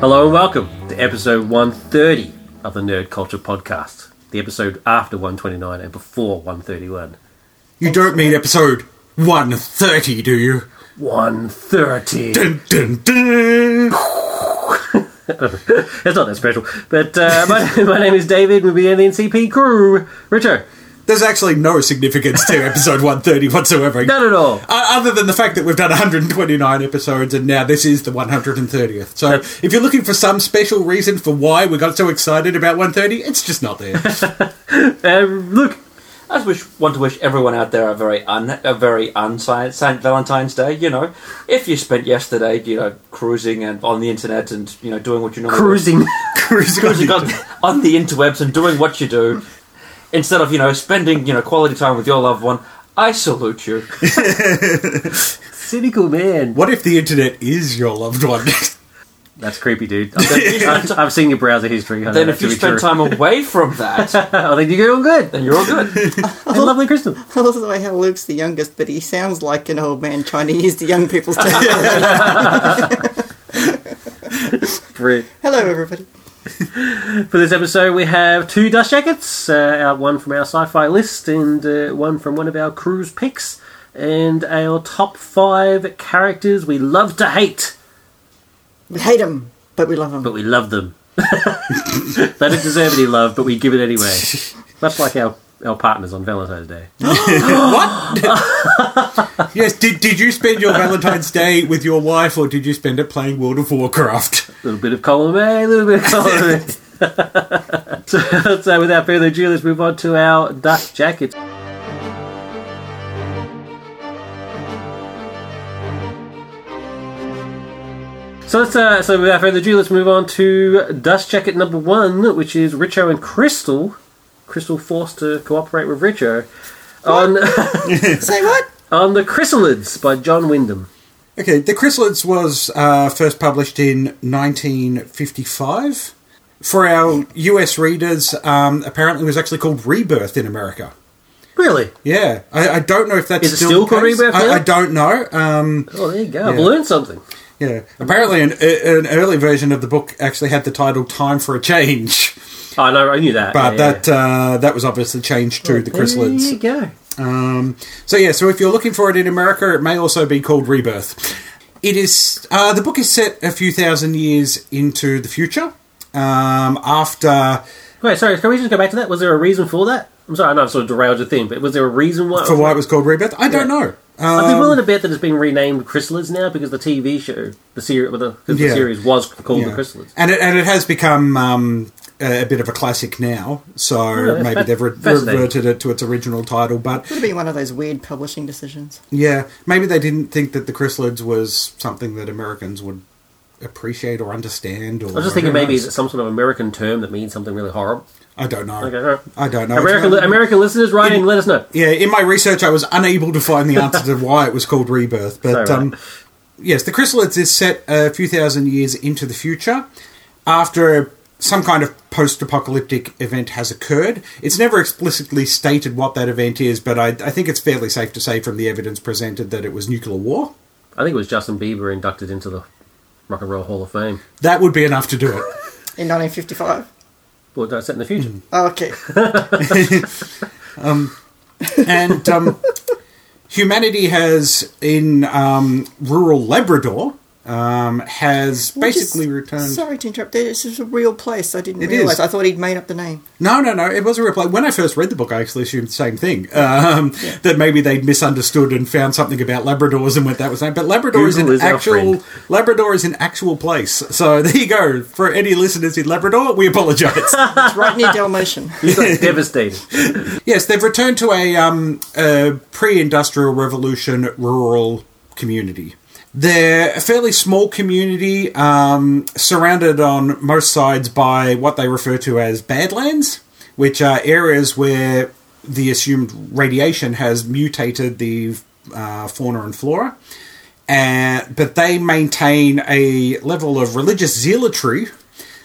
Hello and welcome to episode 130 of the Nerd Culture Podcast, the episode after 129 and before 131. You don't mean episode 130, do you? 130! Dun, dun, dun. It's not that special. But uh, my, my name is David, we'll be in the NCP crew. Richo, There's actually no significance to episode 130 whatsoever. none at all. O- Other than the fact that we've done 129 episodes and now this is the 130th. So if you're looking for some special reason for why we got so excited about 130, it's just not there. Uh, look, I just wish, want to wish everyone out there a very un, a very unsigned Saint Valentine's Day. You know, if you spent yesterday, you know, cruising and on the internet and you know doing what you normally cruising. do, cruising on, on the interwebs and doing what you do, instead of you know spending you know quality time with your loved one, I salute you. Cynical man. What if the internet is your loved one? That's creepy, dude. I've, I've- I've seen your browser history. I then if you spend true. time away from that, I think you're all good. then you're all good. Hey, lovely Crystal. I love the way how Luke's the youngest, but he sounds like an old man trying to use the young people's term. Hello, everybody. For this episode, we have two dust jackets, uh, our one from our sci-fi list, and uh, one from one of our cruise picks, and our top five characters we love to hate, We hate them, but we love them. but we love them. they don't deserve any love, but we give it anyway. Much like our, our partners on Valentine's Day. What? yes, did, did you spend your Valentine's Day with your wife or did you spend it playing World of Warcraft? A little bit of column A, a little bit of column A. so, so without further ado, let's move on to our dust jackets. So let's uh, so without further ado, let's move on to dust jacket number one, which is Richo and Crystal. Crystal forced to cooperate with Richo on Say what? on the Chrysalids by John Wyndham. Okay, The Chrysalids was uh, first published in 1955. For our US readers, um, apparently it was actually called Rebirth in America. Really? Yeah, I, I don't know if that's Is it still, still called case. Rebirth I. I don't know. Um, Oh, there you go. I've Yeah. learned something. yeah, apparently an, an early version of the book actually had the title "Time for a Change," Oh know, I knew that. but Yeah, yeah. that uh, that was obviously changed to the There you Chrysalids. go. Um, so yeah, so if you're looking for it in America, it may also be called Rebirth. It is uh, the book is set a few thousand years into the future. Um, after Wait, sorry, can we just go back to that? Was there a reason for that? I'm sorry, I know I've sort of derailed your thing, but was there a reason why? for why it was called Rebirth, I don't know. I'd be Um, willing to bet that it's been renamed Chrysalids now because the TV show, the series, the, the Yeah. series was called yeah. the Chrysalids. and it and it has become um, a, a bit of a classic now. So that's maybe they've re- reverted it to its original title, but Would have been one of those weird publishing decisions. Yeah, maybe they didn't think that the chrysalids was something that Americans would appreciate or understand. Or I was just thinking who maybe knows? it's some sort of American term that means something really horrible. I don't know. Okay, all right. I don't know. American, It's- American listeners, write in, let us know. Yeah, in my research, I was unable to find the answer to why it was called Rebirth. But Sorry, um, yes, the chrysalids is set a few thousand years into the future after some kind of post-apocalyptic event has occurred. It's never explicitly stated what that event is, but I, I think it's fairly safe to say from the evidence presented that it was nuclear war. I think it was Justin Bieber inducted into the Rock and Roll Hall of Fame. That would be enough to do it. In 1955. Well, that's set in the future. Oh, okay. and um, humanity has in um, rural Labrador um, has Which is- basically returned. Sorry to interrupt. This is a real place. I didn't It realise. is. I thought he'd made up the name. No, no, no. It was a real place. When I first read the book, I actually assumed the same thing. Um, That maybe they'd misunderstood and found something about Labradors and went that was name. But Labrador is an is actual. Labrador is an actual place. So there you go. For any listeners in Labrador, we apologise. It's right near Dalmatian. You got devastated. Yes, they've returned to a, um, a pre-industrial revolution rural community. They're a fairly small community, um, surrounded on most sides by what they refer to as badlands, which are areas where the assumed radiation has mutated the uh, fauna and flora. And, but they maintain a level of religious zealotry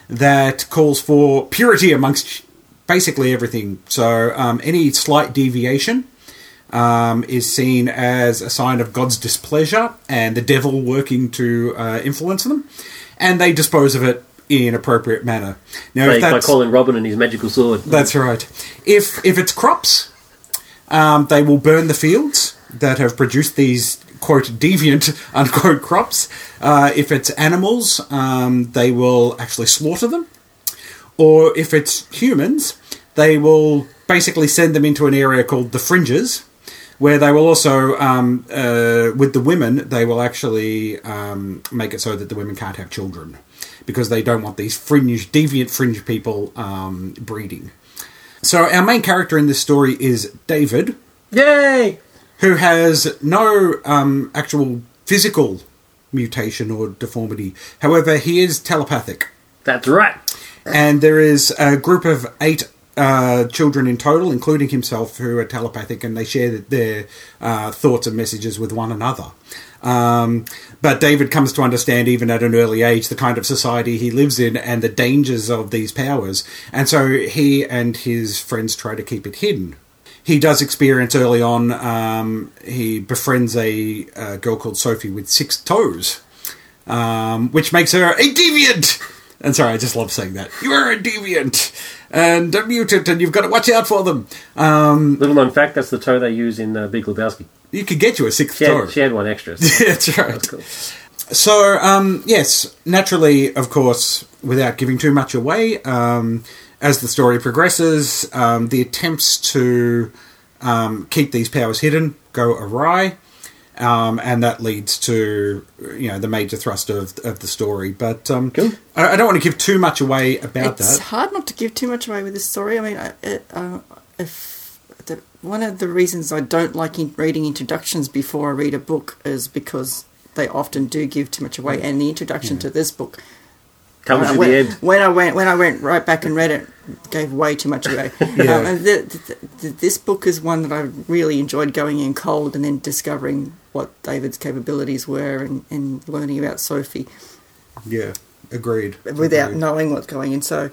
that calls for purity amongst basically everything. So um, any slight deviation um, is seen as a sign of God's displeasure and the devil working to uh, influence them, and they dispose of it in appropriate manner. Now, By, if by calling Robin and his magical sword. that's right. If if it's crops, um, they will burn the fields that have produced these quote deviant unquote crops. Uh, if it's animals, um, they will actually slaughter them. Or if it's humans, they will basically send them into an area called the fringes, where they will also, um, uh, with the women, they will actually um, make it so that the women can't have children because they don't want these fringe, deviant fringe people um, breeding. So our main character in this story is David, Yay! who has no um, actual physical mutation or deformity. However, he is telepathic That's right. and there is a group of eight uh, children in total, including himself, who are telepathic, and they share their uh, thoughts and messages with one another. Um, but David comes to understand, even at an early age, the kind of society he lives in and the dangers of these powers, and so he and his friends try to keep it hidden. He does experience early on. Um, he befriends a, uh girl called Sophie with six toes, um, which makes her a deviant. And sorry, I just love saying that. You are a deviant and a mutant, and you've got to watch out for them. Um, Little known fact, that's the toe they use in uh, Big Lebowski. you could get you a sixth She toe. had, she had one extra. That's right. That's cool. So, um, yes, naturally, of course, without giving too much away, um, as the story progresses, um, the attempts to um, keep these powers hidden go awry, um, and that leads to you know the major thrust of of the story. But um, Cool. I, I don't want to give too much away about it's that. It's hard not to give too much away with this story. I mean, I, it, uh, if the, one of the reasons I don't like in, reading introductions before I read a book is because they often do give too much away. And the introduction to this book, Comes when I to went, the end. when I went when I went right back and read it, gave way too much away. Yeah. um, and the, the, the, this book is one that I really enjoyed going in cold and then discovering what David's capabilities were and, and learning about Sophie Yeah, agreed. without Agreed. knowing what's going in. So,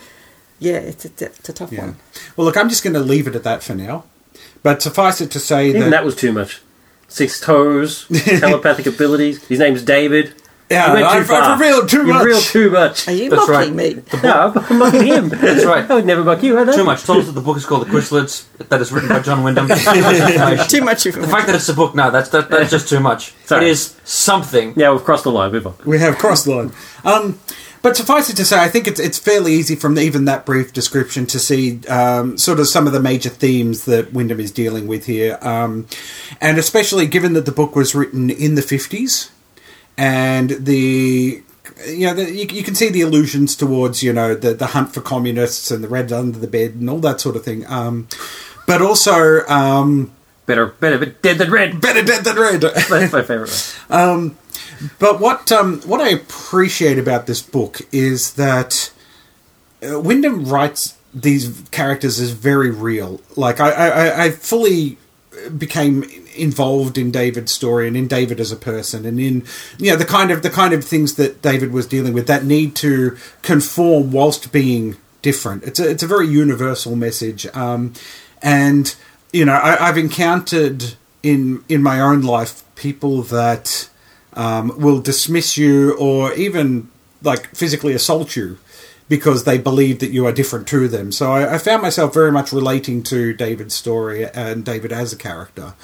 yeah, it's a, it's a tough Yeah. one. Well, look, I'm just going to leave it at that for now. But suffice it to say Even that, that was too much. Six toes, telepathic abilities. His name's David. Yeah, You went too I've, far. I've revealed too You much. revealed too much. Are you That's mocking right. me? No, I'm mocking him. That's right. I would never mock you. I know. Too much. Told us that the book is called The Chrysalids, that is written by John Wyndham. Too much. Too much The information. fact that it's a book, no, that's that, that's just too much. Sorry. It is something. Yeah, we've crossed the line. Move on. We have crossed the line. Um, but suffice it to say, I think it's it's fairly easy from even that brief description to see um, sort of some of the major themes that Wyndham is dealing with here, um, and especially given that the book was written in the fifties, and the you know the, you, you can see the allusions towards you know the the hunt for communists and the red under the bed and all that sort of thing, um, but also um, Better, better, dead than red. better dead than red. That's my favourite one. But what um, what I appreciate about this book is that uh, Wyndham writes these characters as very real. Like I, I, I fully became involved in David's story and in David as a person and in you know the kind of the kind of things that David was dealing with that need to conform whilst being different. It's a it's a very universal message, um, and you know I, I've encountered in in my own life people that um, will dismiss you or even like physically assault you because they believe that you are different to them. So I, I found myself very much relating to David's story and David as a character.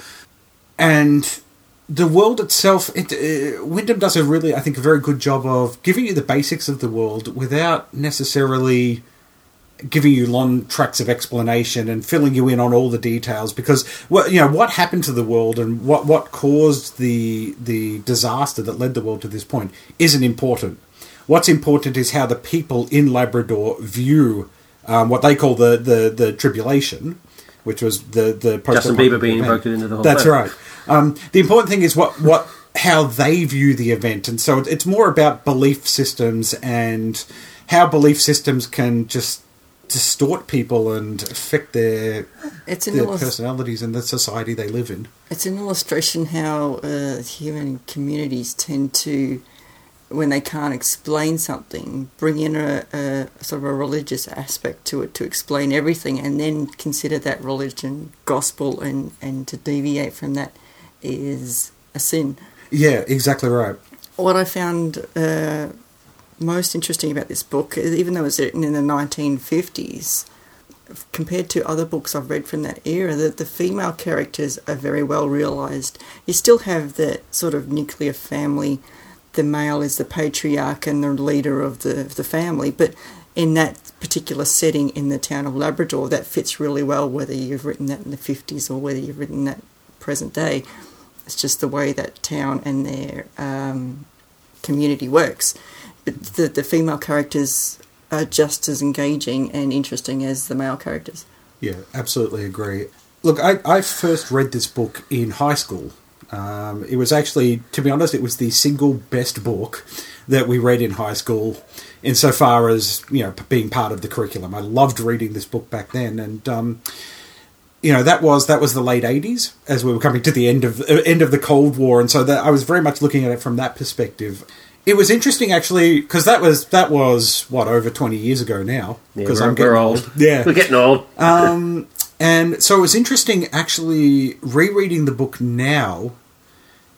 And the world itself, it, uh, Wyndham does a really, I think, a very good job of giving you the basics of the world without necessarily giving you long tracks of explanation and filling you in on all the details because what you know what happened to the world and what what caused the the disaster that led the world to this point isn't important. What's important is how the people in Labrador view um, what they call the, the the tribulation, which was the the Justin Bieber being invoked into the whole That's thing. right. Um, the important thing is what what how they view the event, and so it's more about belief systems and how belief systems can just distort people and affect their It's their illus- personalities and the society they live in. it's an illustration how uh, human communities tend to, when they can't explain something, bring in a, a sort of a religious aspect to it to explain everything, and then consider that religion gospel, and, and to deviate from that is a sin. Yeah, exactly right. what I found uh, most interesting about this book, is even though it was written in the 1950s, compared to other books I've read from that era, that the female characters are very well realised. You still have the sort of nuclear family. The male is the patriarch and the leader of the of the family, but in that particular setting in the town of Labrador, that fits really well. Whether you've written that in the fifties or whether you've written that present day, it's just the way that town and their um, community works. But the the female characters are just as engaging and interesting as the male characters. Yeah, absolutely agree. Look, I, I first read this book in high school. Um, it was actually, to be honest, it was the single best book that we read in high school, insofar as you know being part of the curriculum. I loved reading this book back then, and um, you know that was that was the late eighties as we were coming to the end of uh, end of the Cold War, and so that I was very much looking at it from that perspective. It was interesting actually because that was that was what over twenty years ago now. Because we're, I'm getting old. old. Yeah, We're getting old. um, and so it was interesting actually rereading the book now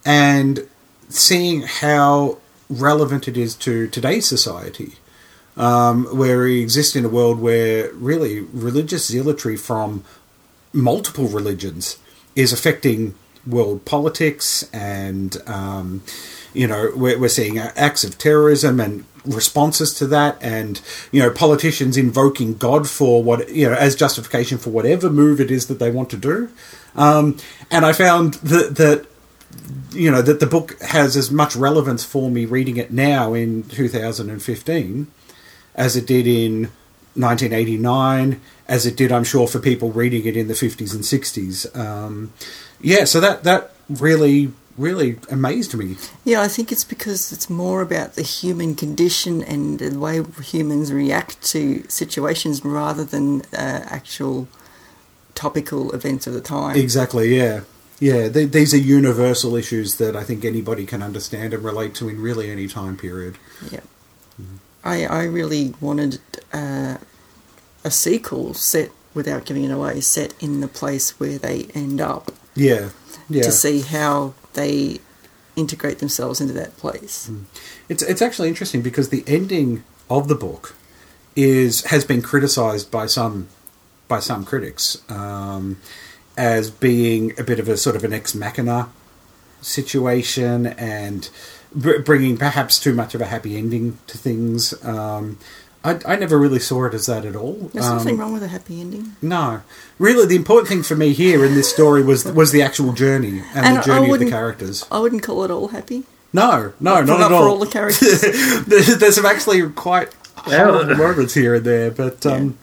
and seeing how relevant it is to today's society, um, where we exist in a world where really religious zealotry from multiple religions is affecting world politics and um, you know we're, we're seeing acts of terrorism and responses to that and you know politicians invoking god for what you know as justification for whatever move it is that they want to do. Um, and i found that that you know that the book has as much relevance for me reading it now in 2015 as it did in 1989 as it did i'm sure for people reading it in the 50s and 60s um, yeah so that that really really amazed me. Yeah, I think it's because it's more about the human condition and the way humans react to situations rather than uh, actual topical events of the time. exactly yeah. Yeah th- these are universal issues that i think anybody can understand and relate to in really any time period. Yeah. I, I really wanted uh, a sequel set, without giving it away, set in the place where they end up. Yeah yeah. To see how they integrate themselves into that place. It's it's actually interesting because the ending of the book is has been criticised by some by some critics um, as being a bit of a sort of an ex machina situation and br- bringing perhaps too much of a happy ending to things. Um, I, I never really saw it as that at all. There's Um, nothing wrong with a happy ending. no, really, the important thing for me here in this story was was the actual journey and, And the journey of the characters. I wouldn't call it all happy. No, no, not, not at all. for all the characters. There's there's some actually quite horrible Yeah. moments here and there, but um,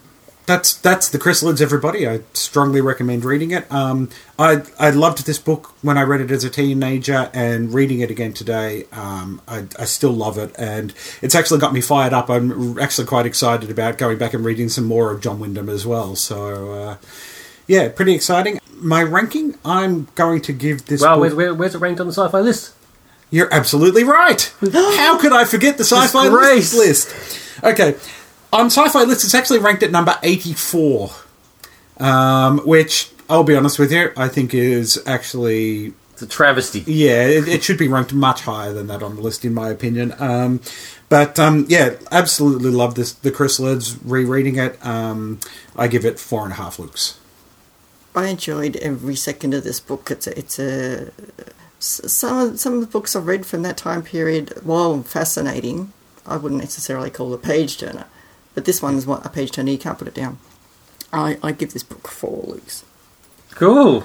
that's that's the chrysalids. Everybody, I strongly recommend reading it. Um, I I loved this book when I read it as a teenager, and reading it again today, um, I, I still love it, and it's actually got me fired up. I'm actually quite excited about going back and reading some more of John Wyndham as well. So. Uh, yeah, pretty exciting. My ranking, I'm going to give this. Well, book- where's, where's it ranked on the sci-fi list? you're absolutely right. How could I forget the sci-fi list? Okay, on sci-fi list, it's actually ranked at number eighty-four, um, which I'll be honest with you, I think is actually It's a travesty. yeah, it, it should be ranked much higher than that on the list, in my opinion. Um, but um, yeah, absolutely love this. The chrysalids rereading it. Um, I give it four and a half looks. I enjoyed every second of this book. It's a, it's a s- some of, some of the books I've read from that time period, while fascinating, I wouldn't necessarily call a page turner, but this one is what a page turner. You can't put it down. I, I give this book four looks. Cool.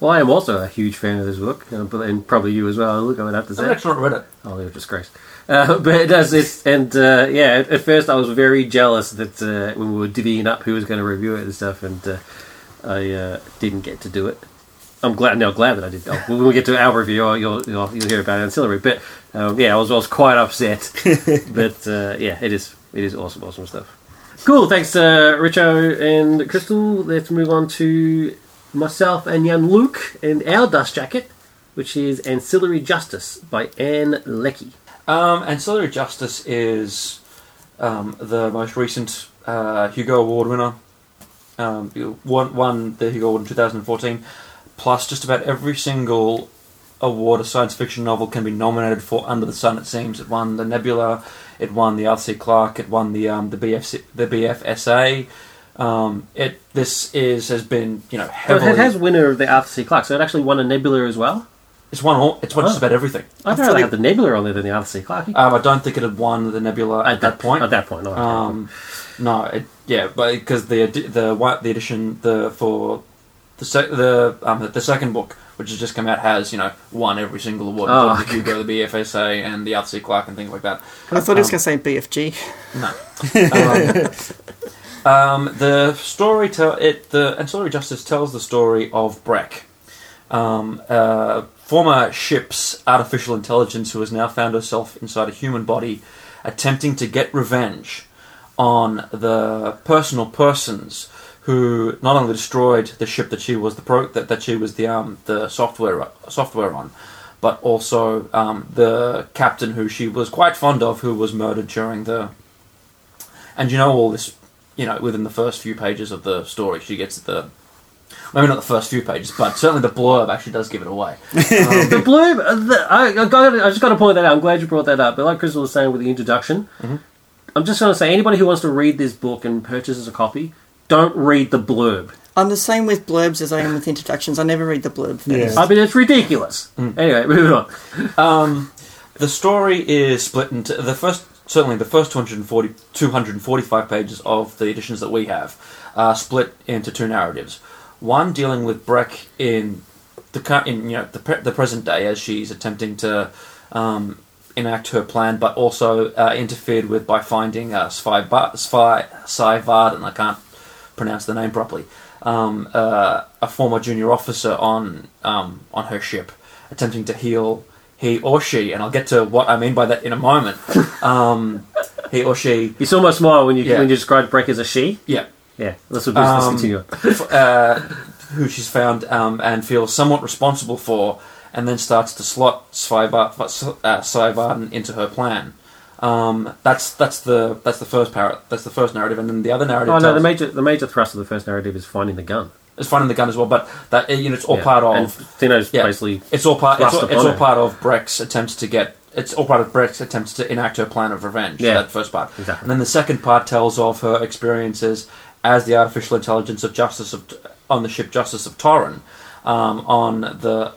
Well, I am also a huge fan of this book, uh, but and probably you as well. Look, I would have to say. I've say. actually not read it. Oh, you're a disgrace. Uh, but it does this, and uh, yeah. At, at first, I was very jealous that uh, when we were divvying up who was going to review it and stuff, and uh, I uh, didn't get to do it. I'm glad now. Glad that I did. Oh, when we get to our review, you'll you'll, you'll hear about ancillary. But um, yeah, I was I was quite upset. but uh, yeah, it is it is awesome, awesome stuff. Cool. Thanks, uh, Richo and Crystal. Let's move on to myself and young Luke and our dust jacket, which is Ancillary Justice by Ann Leckie. Um, Ancillary Justice is um, the most recent uh, Hugo Award winner. Um, won, won the Hugo Award in 2014, plus just about every single award a science fiction novel can be nominated for under the sun. It seems it won the Nebula, it won the Arthur C. Clarke, it won the um, the BFC, the BFSA. Um, it this is has been you know But heavily. it has winner of the Arthur C. Clarke, so it actually won a Nebula as well. it's won all. It's won just Oh. about everything. I'd rather have the Nebula on there than the Arthur C. Clarke. Um, I don't think it had won the Nebula at, that point. At that point, no. Um, no, it, yeah, but because the the white the edition the for the sec- the um, the second book which has just come out has you know won every single award, Oh, including the Hugo, the BFSA, and the Arthur C. Clarke and things like that. I thought he was Um, going to say BFG. Um, um, the story tell it the and Story Justice tells the story of Breq, um, uh, former ship's artificial intelligence who has now found herself inside a human body, attempting to get revenge on the personal persons who not only destroyed the ship that she was the pro that, that she was the um the software software on, but also um, the captain who she was quite fond of who was murdered during the and you know all this you know within the first few pages of the story she gets the maybe not the first few pages but certainly the blurb actually does give it away um, the blurb, uh, the, I, I, got, I just got to point that out. I'm glad you brought that up. But like Crystal was saying with the introduction, Mm-hmm. I'm just going to say anybody who wants to read this book and purchases a copy, don't read the blurb. I'm the same with blurbs as I am with introductions. I never read the blurb first. I mean, it's ridiculous. Mm. Anyway, moving on. Um, the story is split into the first, certainly the first 240, 245 pages of the editions that we have are split into two narratives. One dealing with Breq in the cur- in you know the, pre- the present day as she's attempting to um, enact her plan, but also uh, interfered with by finding uh, Svi Ba- Svi Cy Varden. I can't pronounce the name properly. Um, uh, a former junior officer on um, on her ship, attempting to heal he or she, and I'll get to what I mean by that in a moment. Um, he or she, You saw my smile when you Yeah. when you described Breq as a she. yeah, Yeah, let's, let's, let's Um, continue. uh, who she's found um, and feels somewhat responsible for, and then starts to slot Svivar- uh, Svivarden into her plan. Um, that's that's the that's the first par- that's the first narrative, and then the other narrative Oh no, tells, the major the major thrust of the first narrative is finding the gun. It's finding the gun as well. But that you know, it's all Yeah. part of And Tino's yeah. basically It's all part. It's all, it's all part of Breq's attempts to get. It's all part of Breq's attempts to enact her plan of revenge. Yeah. That first part, Exactly. and then the second part tells of her experiences as the artificial intelligence of Justice of on the ship Justice of Toren, um, on the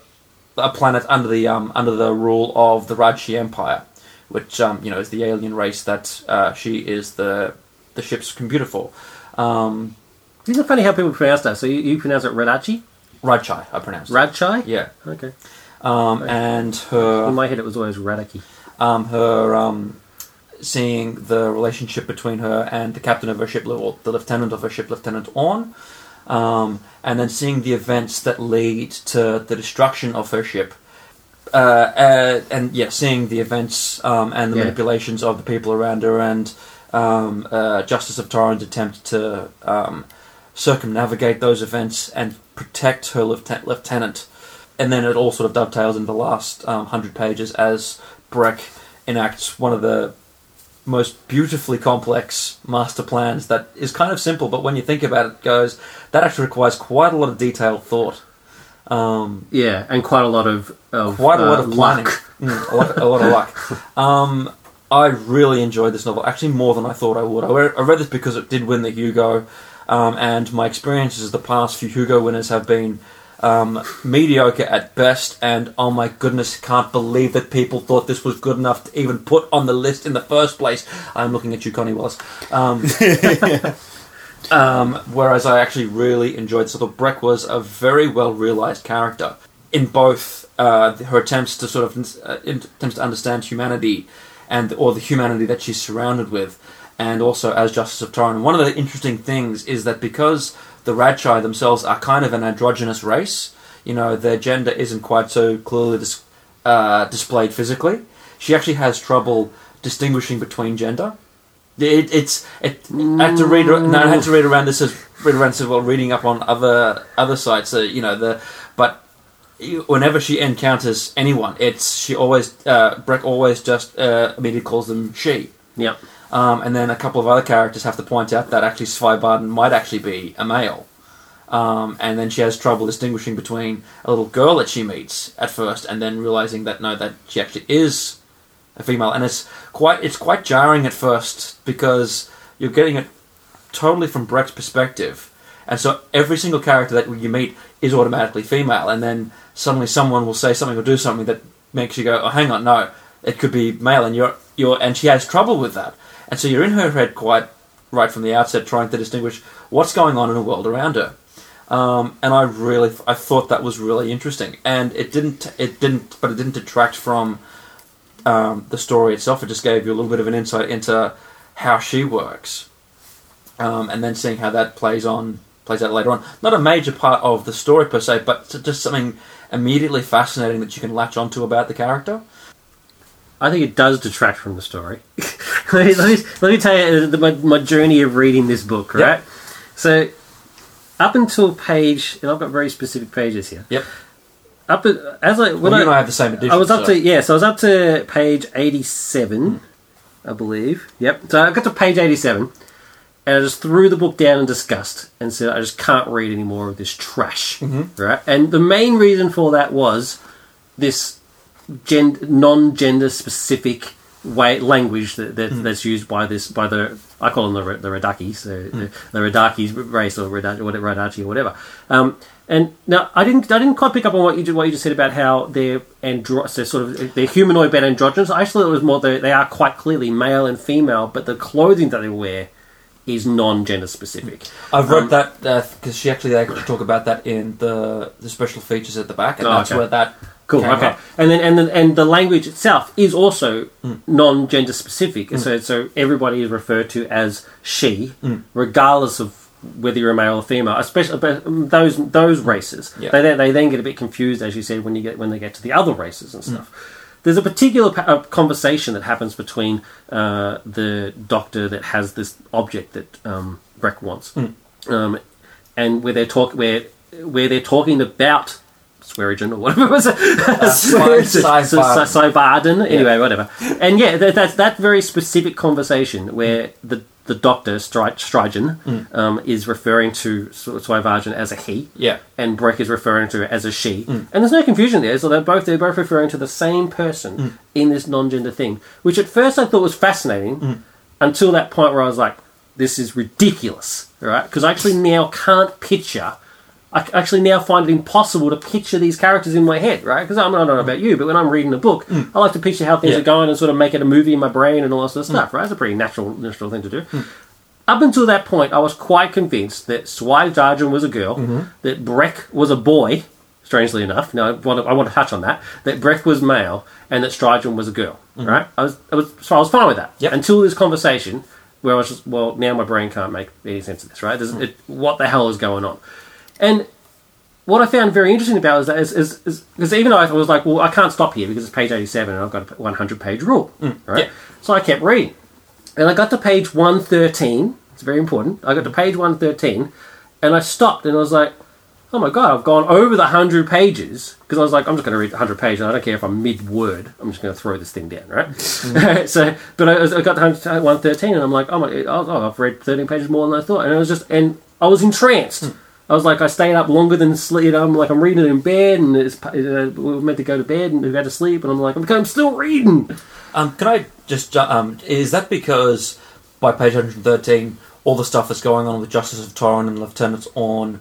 a planet under the um, under the rule of the Rajshi Empire, which um, you know is the alien race that uh, she is the the ship's computer for. Um, Isn't it funny how people pronounce that? So you, you pronounce it Radachi? Rajchai, I pronounced. it. Radchai? Yeah. Okay. Um, and her In my head, it was always Radaki. um, her um, seeing the relationship between her and the captain of her ship, or the lieutenant of her ship, Lieutenant Awn, um, and then seeing the events that lead to the destruction of her ship. Uh, uh, and yeah, seeing the events um, and the Yeah. manipulations of the people around her, and um, uh, Justice of Toren's attempt to um, circumnavigate those events and protect her lieutenant, lieutenant. And then it all sort of dovetails into the last um, hundred pages as Breq enacts one of the most beautifully complex master plans that is kind of simple, but when you think about it, goes that actually requires quite a lot of detailed thought. Um, Yeah, and quite a lot of, of quite a lot uh, of planning, luck. Mm, a, lot, a lot of luck. Um, I really enjoyed this novel, actually more than I thought I would. I read, I read this because it did win the Hugo, um, and my experiences of the past few Hugo winners have been um, mediocre at best. And oh my goodness, can't believe that people thought this was good enough to even put on the list in the first place. I'm looking at you, Connie Wallace. Um, whereas I actually really enjoyed. So the Breq was a very well realized character in both uh, her attempts to sort of uh, attempts to understand humanity and or the humanity that she's surrounded with, and also as Justice of Toren. One of the interesting things is that because the Radshai themselves are kind of an androgynous race, you know, their gender isn't quite so clearly dis- uh, displayed physically. She actually has trouble distinguishing between gender. It, it's it, I had to read no, I had to read around this as read around this while reading up on other other sites. Uh, you know the but whenever she encounters anyone, it's she always uh, Breq always just uh, immediately calls them she. Yep. Um, and then a couple of other characters have to point out that actually Svibarden might actually be a male. Um, and then she has trouble distinguishing between a little girl that she meets at first, and then realizing that no, that she actually is a female, and it's quite it's quite jarring at first because you're getting it totally from Breq's perspective, and so every single character that you meet is automatically female, and then suddenly someone will say something or do something that makes you go, oh, hang on, no, it could be male, and you're you're and she has trouble with that, and so you're in her head quite right from the outset, trying to distinguish what's going on in the world around her. Um, and I really, I thought that was really interesting, and it didn't, it didn't, but it didn't detract from um, the story itself. It just gave you a little bit of an insight into how she works, um, and then seeing how that plays on, plays out later on. Not a major part of the story per se, but just something immediately fascinating that you can latch onto about the character. I think it does detract from the story. let, me, let, me, let me tell you the, my, my journey of reading this book, right? Yep. So, up until page, and I've got very specific pages here. Yep. Up as I when Well, I, and I have the same edition. I was up so- to yeah, so I was up to page eighty-seven, I believe. Yep. So I got to page eighty-seven, and I just threw the book down in disgust and said, "I just can't read any more of this trash." Mm-hmm. Right. And the main reason for that was this gen- non-gender specific way language that, that that's used by this by the I call them the the Radakis, so the, the Radakis race or Radaki, whatever Radachi or whatever. Um, and now I didn't I didn't quite pick up on what you ju- what you just said about how they're andro- so sort of they're humanoid but androgynous. I actually thought it was more they they are quite clearly male and female, but the clothing that they wear is non-gender specific. I've read Um, that because she actually they actually talk about that in the the special features at the back, and Oh, that's okay. where that Cool. Okay. up. And then and then and the language itself is also Mm. non-gender specific. So so everybody is referred to as she, Mm. regardless of whether you're a male or female. Especially but um, those those races. Yeah. They they then get a bit confused, as you said, when you get when they get to the other races Mm. and stuff. There's a particular pa- uh, conversation that happens between uh, the doctor that has this object that um, Breq wants, Mm. um, and where they're talk where where they're talking about Swearingen or whatever it was. Cybarden. Anyway, whatever. And yeah, that, that's that very specific conversation where the the doctor Stri- Strigan hmm. um, is referring to Swyvarden as a he, Yeah. and Breq is referring to it as a she. Hmm. And there's no confusion there. So they're both they're both referring to the same person hmm. in this non-gender thing, which at first I thought was fascinating until that point where I was like, this is ridiculous, right? Because I actually now can't picture. I actually now find it impossible to picture these characters in my head, right? Because I'm don't know about you, but when I'm reading a book, mm. I like to picture how things Yeah. are going and sort of make it a movie in my brain and all that sort of mm. stuff, right? It's a pretty natural, natural thing to do. Mm. Up until that point, I was quite convinced that Swai Jarjan was a girl, mm-hmm. that Breq was a boy, strangely enough. Now, I want, to, I want to touch on that. That Breq was male and that Strigan was a girl, mm-hmm. right? I was, I was, so I was fine with that. Yep. Until this conversation where I was just, well, now my brain can't make any sense of this, right? There's, it, what the hell is going on? And what I found very interesting about is that is is because even though I was like, well, I can't stop here because it's page eighty-seven and I've got a one hundred page rule, mm, right? yeah. So I kept reading, and I got to page one thirteen. It's very important. I got to page one thirteen, and I stopped and I was like, oh my god, I've gone over the hundred pages because I was like, I'm just going to read hundred pages. And I don't care if I'm mid word. I'm just going to throw this thing down, right? Mm. so, but I, I got to uh, one thirteen, and I'm like, oh my, oh, oh, I've read thirteen pages more than I thought, and I was just, and I was entranced. Mm. I was like, I stayed up longer than sleep. You know, I'm like, I'm reading it in bed, and it's, uh, we were meant to go to bed, and we had to sleep, and I'm like, I'm, I'm still reading. Um, can I just ju- um, is that because by page 113 all the stuff that's going on with Justice of Toren and Lieutenants Awn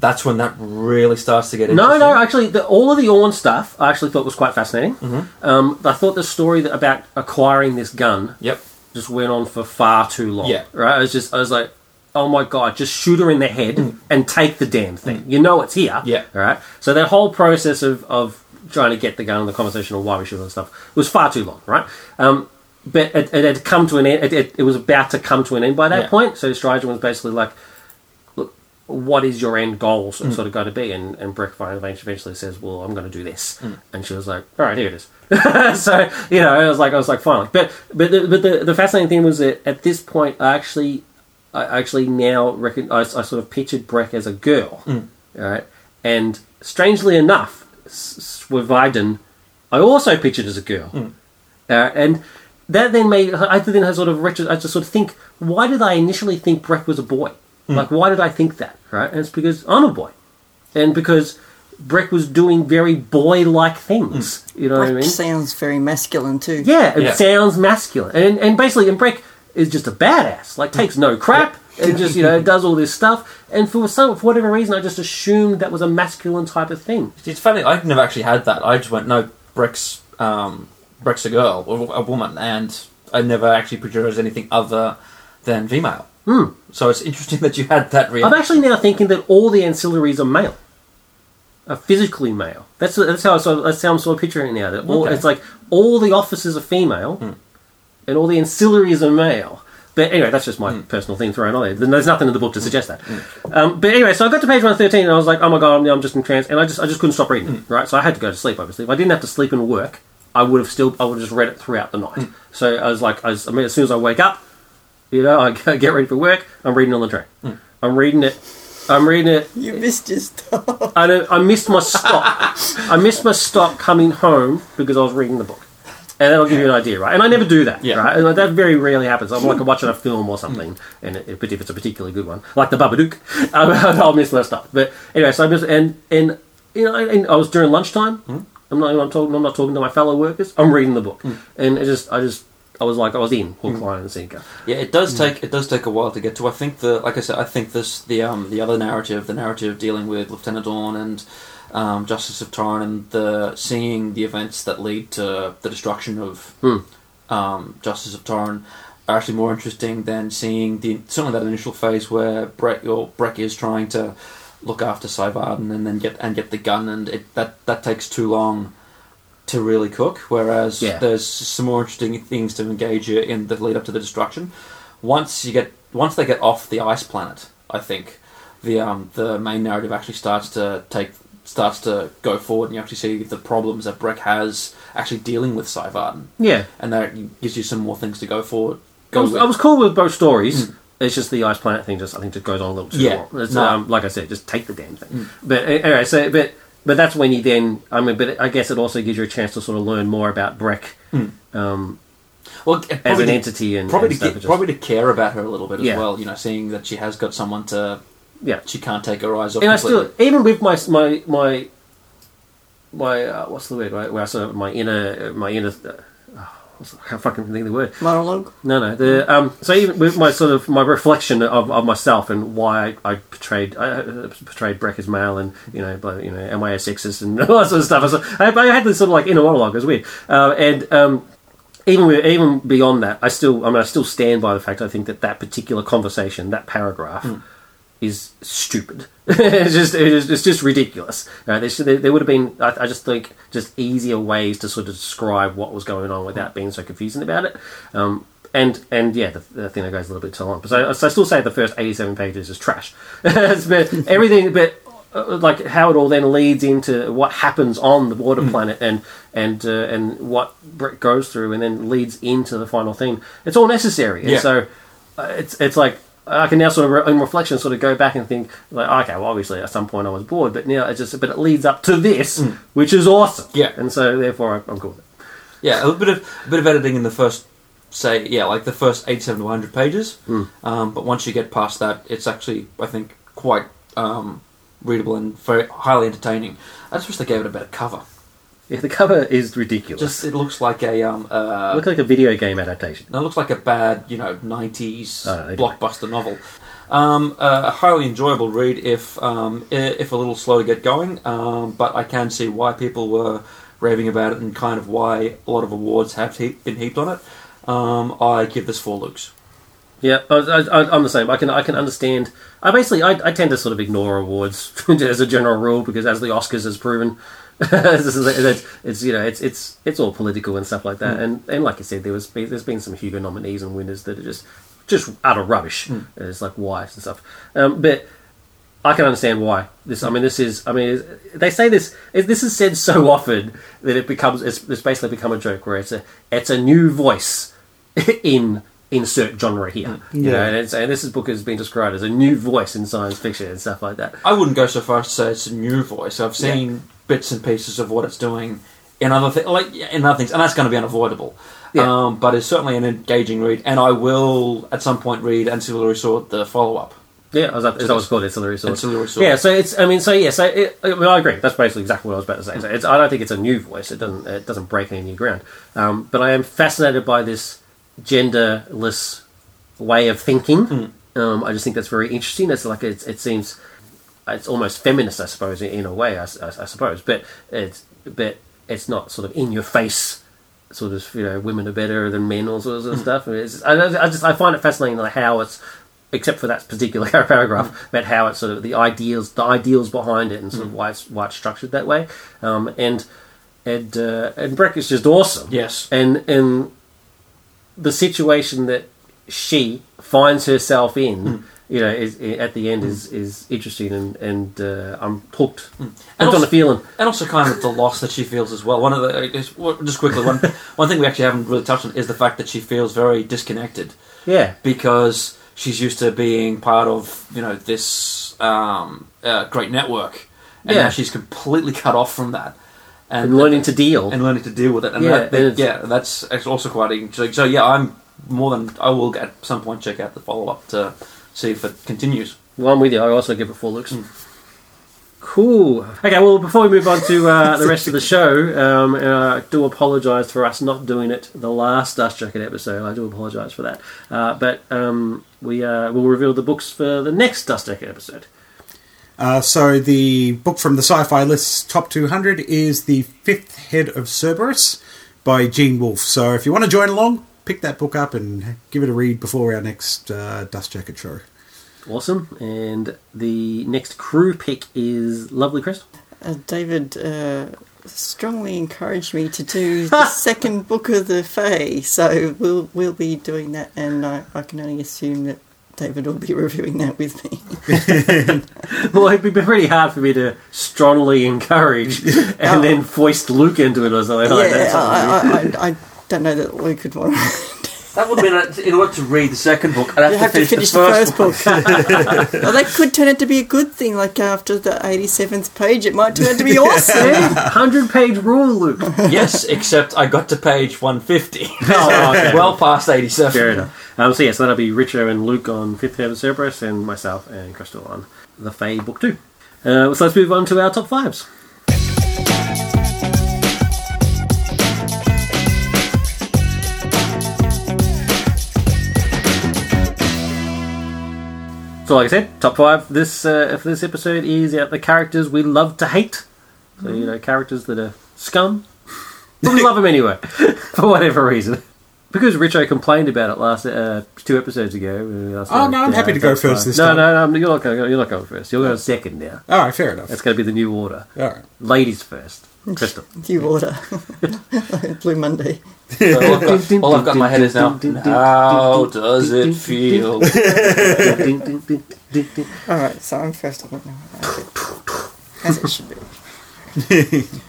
that's when that really starts to get No, interesting? no, actually, the, all of the Awn stuff I actually thought was quite fascinating. Um, I thought the story that, about acquiring this gun Yep. just went on for far too long. Yeah. Right? I was just, I was like, oh my god, just shoot her in the head and take the damn thing. You know it's here. Mm. Yeah. All right. So that whole process of, of trying to get the gun and the conversation of why we shoot and stuff was far too long, right? Um, but it, it had come to an end. It, it, it was about to come to an end by that Yeah. point. So Strider was basically like, look, what is your end goal Mm. sort of going to be? And, and finally eventually says, well, I'm going to do this. Mm. And she was like, all right, here it is. so, you know, I was like, I was like, finally. But, but, the, but the, the fascinating thing was that at this point, I actually, I actually now reckon, I, I sort of pictured Breq as a girl. Mm. All right. And strangely enough, Swividen, I also pictured as a girl. Mm. Uh, and that then made I then had sort of retro, I just sort of think why did I initially think Breq was a boy? Like, why did I think that? Right? And it's because I'm a boy, and because Breq was doing very boy-like things. You know what I Breq mean? sounds very masculine too. Yeah, it Yeah. sounds masculine, and and basically, and Breq is just a badass. Like, takes no crap. And just you know does all this stuff, and for some for whatever reason, I just assumed that was a masculine type of thing. It's funny. I've never actually had that. I just went, no, Breq's um, Breq's a girl or a woman, and I never actually pictured as anything other than female. Hmm. So it's interesting that you had that I'm actually now thinking that all the ancillaries are male, are physically male. That's that's how I saw, that's how I'm sort of picturing it now. That all, Okay. it's like all the officers are female, and all the ancillaries are male. But anyway, that's just my hmm. personal thing thrown on there. There's nothing in the book to hmm. suggest that. Hmm. Um, but anyway, so I got to page one thirteen, and I was like, "Oh my god, I'm, I'm just in trance," and I just I just couldn't stop reading it. Right, so I had to go to sleep. Obviously, if I didn't have to sleep and work, I would have still I would have just read it throughout the night. So I was like, I, was, I mean, as soon as I wake up, you know, I get ready for work. I'm reading on the train. I'm reading it. I'm reading it. You missed your stop. I, don't, I missed my stop. I missed my stop coming home because I was reading the book. And that'll give you an idea, right? And I never do that, Yeah. right? And that very rarely happens. I'm like hmm. watching a film or something, hmm. and it, but if it's a particularly good one, like the Babadook, I'll miss my stuff. But anyway, so I missed, and and you know, and I was during lunchtime. Hmm. I'm not. I'm talking. I'm not talking to my fellow workers. I'm reading the book, and it just, I just, I was like, I was in hook, line, and sinker. Yeah, it does take it does take a while to get to. I think the like I said, I think this the um the other narrative, the narrative dealing with Lieutenant Dawn and um, Justice of Toren and the seeing the events that lead to the destruction of Hmm. um, Justice of Toren are actually more interesting than seeing the certainly that initial phase where Brett or Breq is trying to look after Syvarden and then get and get the gun and it that that takes too long to really cook. Whereas Yeah. there's some more interesting things to engage you in the lead up to the destruction. Once you get once they get off the ice planet, I think the um, the main narrative actually starts to take starts to go forward, and you actually see the problems that Breq has actually dealing with Syvarden, Yeah, and that gives you some more things to go forward. I was. I was cool with both stories. It's just the ice planet thing. Just I think just goes on a little too Yeah. long. It's, No. um, like I said, just take the damn thing. But uh, anyway, so but but that's when you then. I mean, but I guess it also gives you a chance to sort of learn more about Breq um, well, as an to- entity and probably and to stuff. get, just- probably to care about her a little bit as Yeah. well. You know, seeing that she has got someone to yeah. she can't take her eyes off. And I still, even with my my my my uh, what's the word? Right? Where I sort of my inner my inner. Uh, I can't fucking think of the word. Monologue. No, no. The um. So even with my sort of my reflection of, of myself and why I, I portrayed I uh, portrayed Breq as male and you know, but, you know, am I a sexist and all that sort of stuff. I, was- I, I had this sort of like inner monologue. It was weird. Uh, and um, even with, even beyond that, I still I mean I still stand by the fact I think that that particular conversation, that paragraph. Is stupid. it's just it's, it's just ridiculous. There, should, there, would have been I, I just think just easier ways to sort of describe what was going on without being so confusing about it. Um, and and yeah, the, the thing that goes a little bit too long. So, so I still say the first eighty-seven pages is trash. Everything, but uh, like how it all then leads into what happens on the water planet and and uh, and what Brett goes through, and then leads into the final thing. It's all necessary. And Yeah. so uh, it's it's like. I can now sort of, in reflection, sort of go back and think, like, okay, well, obviously at some point I was bored, but now it's just, but it leads up to this, which is awesome. Yeah. and so therefore I- I'm cool with it. Yeah, a bit of a bit of editing in the first, say, yeah, like the first eighty-seven to one hundred pages. Hmm. Um, but once you get past that, it's actually, I think, quite um, readable and very highly entertaining. I just wish they gave it a better cover. Yeah, the cover is ridiculous. Just it looks like a um, uh, like a video game adaptation. it looks like a bad, you know, nineties Oh, blockbuster novel. Um, uh, a highly enjoyable read if um, i- if a little slow to get going, um, but I can see why people were raving about it and kind of why a lot of awards have heap, been heaped on it. Um, I give this four looks. Yeah, I, I, I'm the same. I can I can understand. I basically I, I tend to sort of ignore awards as a general rule because as the Oscars has proven, it's, it's you know it's it's it's all political and stuff like that. Hmm. And and like I said, there was there's been some Hugo nominees and winners that are just just utter rubbish. Hmm. Uh, it's like why and stuff. Um, but I can understand why this. I hmm. mean, this is. I mean, they say this. This is said so often that it becomes. It's, it's basically become a joke where it's a. It's a new voice in insert genre here. You know, Yeah. and, and this is book has been described as a new voice in science fiction and stuff like that. I wouldn't go so far as to say it's a new voice. I've seen bits and pieces of what it's doing in other thi- like in other things, and that's going to be unavoidable. Yeah. Um, but it's certainly an engaging read, and I will at some point read Ancillary Sword, the follow up. Yeah, I was, that what's called ancillary sword? Ancillary sword. Yeah, so it's. I mean, so yeah, so it, I, mean, I agree. That's basically exactly what I was about to say. So it's, I don't think it's a new voice. It doesn't. It doesn't break any new ground. Um, but I am fascinated by this genderless way of thinking. Um, I just think that's very interesting. It's like it's, it seems it's almost feminist, I suppose, in, in a way. I suppose, but it's but it's not sort of in your face. Sort of, you know, women are better than men, all sorts of stuff. It's, I, I just I find it fascinating like how it's except for that particular paragraph about how it's sort of the ideals, the ideals behind it, and sort of why it's why it's structured that way. Um, and and uh, and Breq is just awesome. Yes. And and the situation that she finds herself in, you know, is, at the end is is interesting, and and uh, I'm hooked. Hooked on the feeling. And also, kind of the loss that she feels as well. One of the I guess, well, just quickly one one thing we actually haven't really touched on is the fact that she feels very disconnected Yeah. because she's used to being part of you know this um, uh, great network, and Yeah. now she's completely cut off from that, And learning to deal. and learning to deal with it. And Yeah, that, that- yeah, that's also quite interesting. So yeah, I'm more than I will at some point check out the follow up to see if it continues. Well, I'm with you. I also give it four looks. Cool. Okay, well, before we move on to uh, the rest of the show, um, uh, I do apologise for us not doing it the last Dust Jacket episode. I do apologise for that. Uh, but um, we uh, will reveal the books for the next Dust Jacket episode. Uh, so the book from the sci-fi list top 200 is the Fifth Head of Cerberus by Gene Wolfe. So if you want to join along, pick that book up and give it a read before our next uh, Dust Jacket show. Awesome. And the next crew pick is Lovely Crystal. Uh, David uh, strongly encouraged me to do the second book of the Fae, so we'll we'll be doing that, and I, I can only assume that David will be reviewing that with me. Well, it'd be pretty hard for me to strongly encourage and then foist Luke into it or something like that. I, I, I, I don't know that Luke would want. That would mean that in order to read the second book, I'd have, You have to finish the first book. well, that could turn out to be a good thing. Like after the 87th page, it might turn out to be awesome. 100 page rule, Luke. yes, except I got to page 150. Oh, okay. well past 87. Fair enough. Um, so, yes, that'll be Richo and Luke on Fifth Head of Cerberus, and myself and Crystal on The Fae Book 2. Uh, so, let's move on to our top fives. So, like I said, top five this uh, for this episode is uh, the characters we love to hate. So, you know, characters that are scum, but we love them anyway, for whatever reason. Because Richo complained about it last uh, two episodes ago. uh, last Oh, no, I'm uh, happy to go first fine. this no, time. No, no, you're not going. You're not going first. You're going second now. All right, fair enough. That's going to be the new order. All right. Ladies first. Crystal. New order. Blue Monday. So all, I've got, all I've got in my head is now, how does it feel? All right, so I'm first up now. As it should be.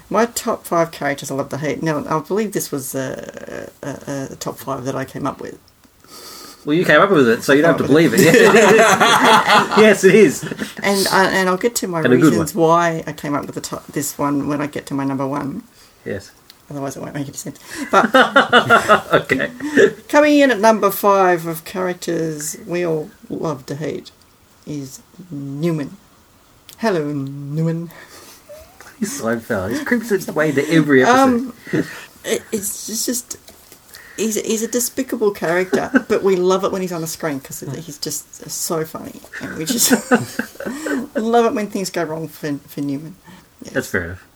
My top five characters I love to hate. Now, I believe this was uh, uh, uh, the top five that I came up with. Well, you came up with it, so you don't have to believe it. yes, it is. And uh, and I'll get to my And a reasons why I came up with the top, this one when I get to my number one. Yes. Otherwise, it won't make any sense. But Okay. coming in at number five of characters we all love to hate is Newman. Hello, Newman. He's Seinfeld. He creeps his way into every episode. Um, it, it's just, just he's, he's a despicable character, but we love it when he's on the screen because he's just so funny, and we just love it when things go wrong for for Newman. That's fair enough.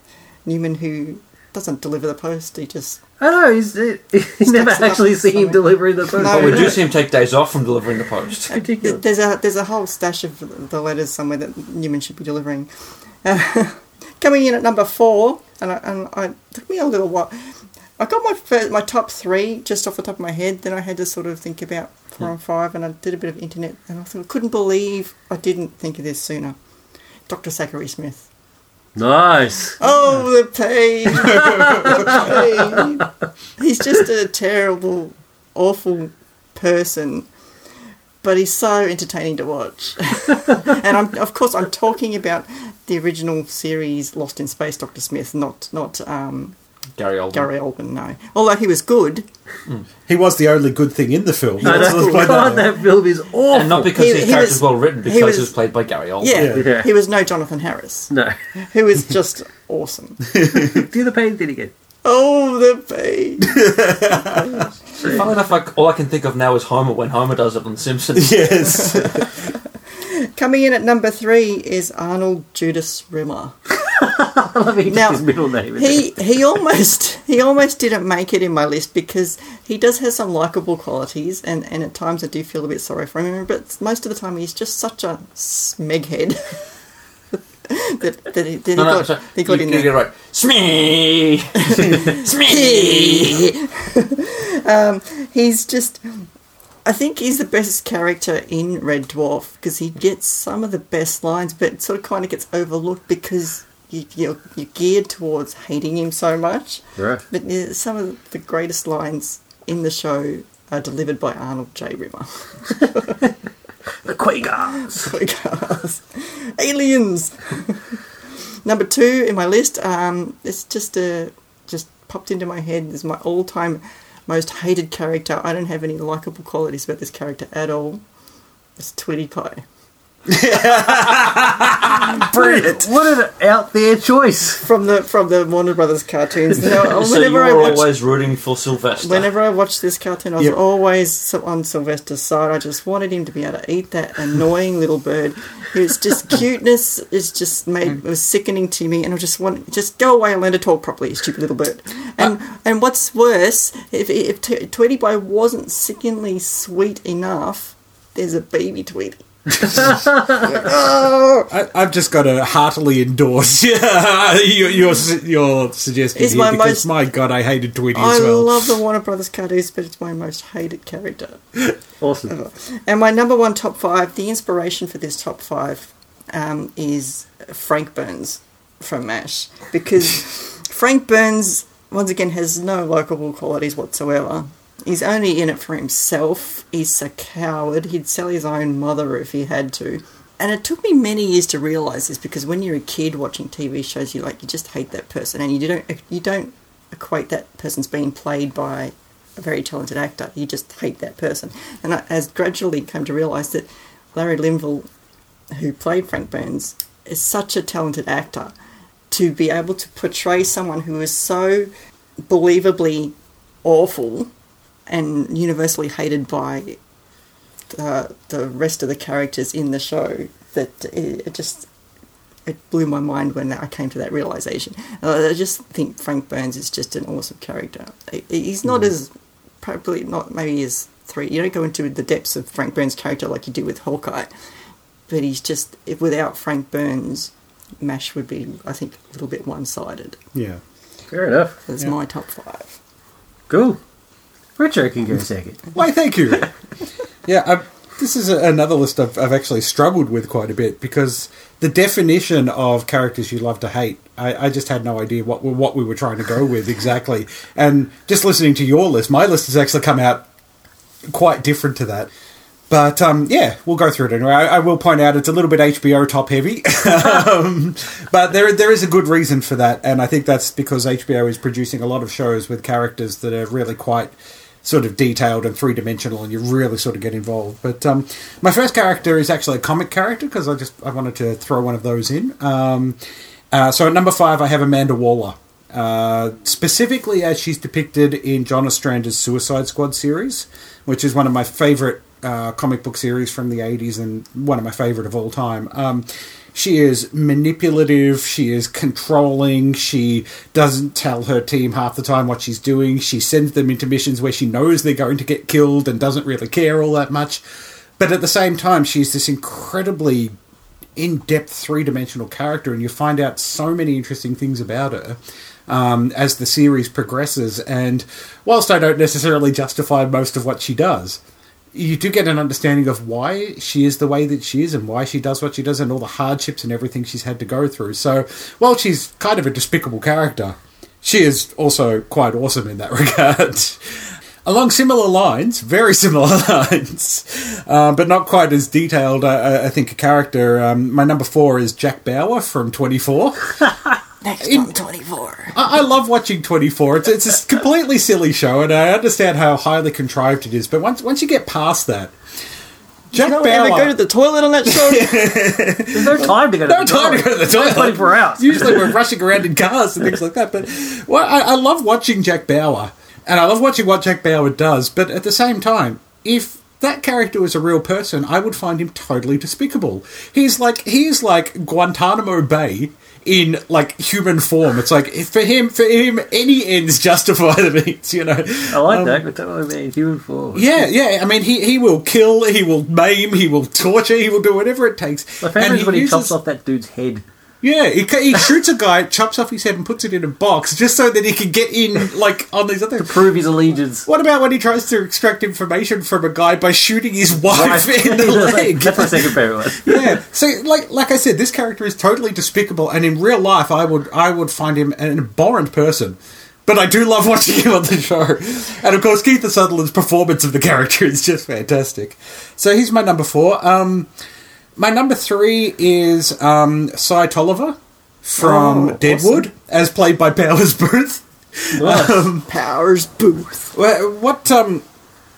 Newman who doesn't deliver the post, he just I know, he's, he, you never it up actually seen him somewhere. delivering the post. No, But we do see him take days off from delivering the post. ridiculous. there's a there's a whole stash of the letters somewhere that Newman should be delivering. Uh, coming in at number four, and I, and I it took me a little while. I got my first, my top three just off the top of my head. Then I had to sort of think about four and five, and I did a bit of internet, and I thought I couldn't believe I didn't think of this sooner. Dr. Zachary Smith. Nice. Oh, the pain! the pain. He's just a terrible, awful person, but he's so entertaining to watch. and I'm, of course, I'm talking about the original series Lost in Space, Doctor Smith, not not um, Gary Oldman. Gary Oldman, no. Although he was good. He was the only good thing in the film. I Let's know, God, that that film is awful. And not because He- his he character was- was well written, because he was, was- played by Gary Oldman. Yeah, Yeah. he was no Jonathan Harris. no. Who was just awesome. Do the pain thing again. Oh, the pain. Funny enough, like, all I can think of now is Homer when Homer does it on The Simpsons. Yes. Coming in at number three is Arnold Judas Rimmer. I love he Now, his middle name. He he almost he almost didn't make it in my list because he does have some likable qualities and, and at times I do feel a bit sorry for him but most of the time he's just such a smeghead that, that, he, that he No, no, got, sorry. he got you, in you there. right. Smee! Smee! um, he's just. I think he's the best character in Red Dwarf because he gets some of the best lines, but sort of kind of gets overlooked because you, you're, you're geared towards hating him so much. Right. But some of the greatest lines in the show are delivered by Arnold J. Rimmer. The Quagars. Aliens. Number two in my list. Um, it's just a just popped into my head. Is my all-time most hated character. I don't have any likable qualities about this character at all. It's Tweety Pie. Brilliant. What an out there choice. from the from the Warner Brothers cartoons. You know, so you whenever were I watch, always rooting for Sylvester. whenever I watched this cartoon, I was Yep. always on Sylvester's side. I just wanted him to be able to eat that annoying little bird. It was just cuteness. Is just made it was sickening to me, and I just want just go away and learn to talk properly, stupid little bird. And uh, and what's worse, if if T- Tweety Boy wasn't sickeningly sweet enough, there's a baby Tweety. Oh, I, I've just got to heartily endorse your, your, your suggestion It's here my because most- my god, I hated Tweety I as well. love the Warner Brothers cartoons, but it's my most hated character. Awesome. And my number one top five, the inspiration for this top five um, is Frank Burns from MASH. Because Frank Burns, once again, has no likable qualities whatsoever. He's only in it for himself. He's a coward. He'd sell his own mother if he had to. And it took me many years to realise this because when you're a kid watching TV shows, you like you just hate that person, and you don't you don't equate that person's being played by a very talented actor. You just hate that person. And I, as gradually came to realise that Larry Linville, who played Frank Burns, is such a talented actor to be able to portray someone who is so believably awful and universally hated by uh, the rest of the characters in the show that it, it just it blew my mind when I came to that realization. Uh, I just think Frank Burns is just an awesome character. He's not as probably not maybe as three. You don't go into the depths of Frank Burns' character like you do with Hawkeye, but he's just if without Frank Burns, Mash would be I think a little bit one-sided. Yeah. Fair enough. That's Yeah. my top five. Cool. Richard can go second. Why, thank you. yeah, I, this is a, another list I've, I've actually struggled with quite a bit because the definition of characters you love to hate, I, I just had no idea what what we were trying to go with exactly. And just listening to your list, my list has actually come out quite different to that. But um, yeah, we'll go through it anyway. I, I will point out it's a little bit HBO top heavy, um, but there there is a good reason for that, and I think that's because HBO is producing a lot of shows with characters that are really quite sort of detailed and three dimensional, and you really sort of get involved. But um, my first character is actually a comic character because I just I wanted to throw one of those in. Um, uh, so at number five, I have Amanda Waller. Uh, specifically, as she's depicted in John Ostrander's Suicide Squad series, which is one of my favorite uh, comic book series from the 80s and one of my favorite of all time. Um, she is manipulative, she is controlling, she doesn't tell her team half the time what she's doing, she sends them into missions where she knows they're going to get killed and doesn't really care all that much. But at the same time, she's this incredibly in depth three dimensional character, and you find out so many interesting things about her um, as the series progresses. And whilst I don't necessarily justify most of what she does, you do get an understanding of why she is the way that she is and why she does what she does and all the hardships and everything she's had to go through. So, while she's kind of a despicable character, she is also quite awesome in that regard. Along similar lines, very similar lines, uh, but not quite as detailed, I, I think, a character. Um, my number four is Jack Bauer from 24. Next In- on 24. I, I love watching 24. It's, it's a completely silly show, and I understand how highly contrived it is. But once once you get past that, Jack You don't ever Bauer. go to the toilet on that show? There's no time to go to no the time to toilet. go to the toilet. 24 hours. Usually we're rushing around in cars and things like that. But well, I, I love watching Jack Bauer, and I love watching what Jack Bauer does. But at the same time, if that character was a real person, I would find him totally despicable. He's like he's like Guantanamo Bay in like human form. It's like for him, for him, any ends justify the means. You know. I like um, that. But that would be human form. Yeah, yeah. I mean, he, he will kill, he will maim, he will torture, he will do whatever it takes. My favourite is when he uses- chops off that dude's head. Yeah, he, he shoots a guy, chops off his head, and puts it in a box just so that he can get in, like, on these other. To prove his allegiance. What about when he tries to extract information from a guy by shooting his wife Wife. in the leg? That's my second favourite one. yeah. So, like, like I said, this character is totally despicable, and in real life, I would, I would find him an abhorrent person. But I do love watching him on the show, and of course, Kiefer Sutherland's performance of the character is just fantastic. So he's my number four. Um, my number three is um, Cy Tolliver from Oh, Deadwood, as played by Powers Boothe. Nice. Powers Boothe. What um,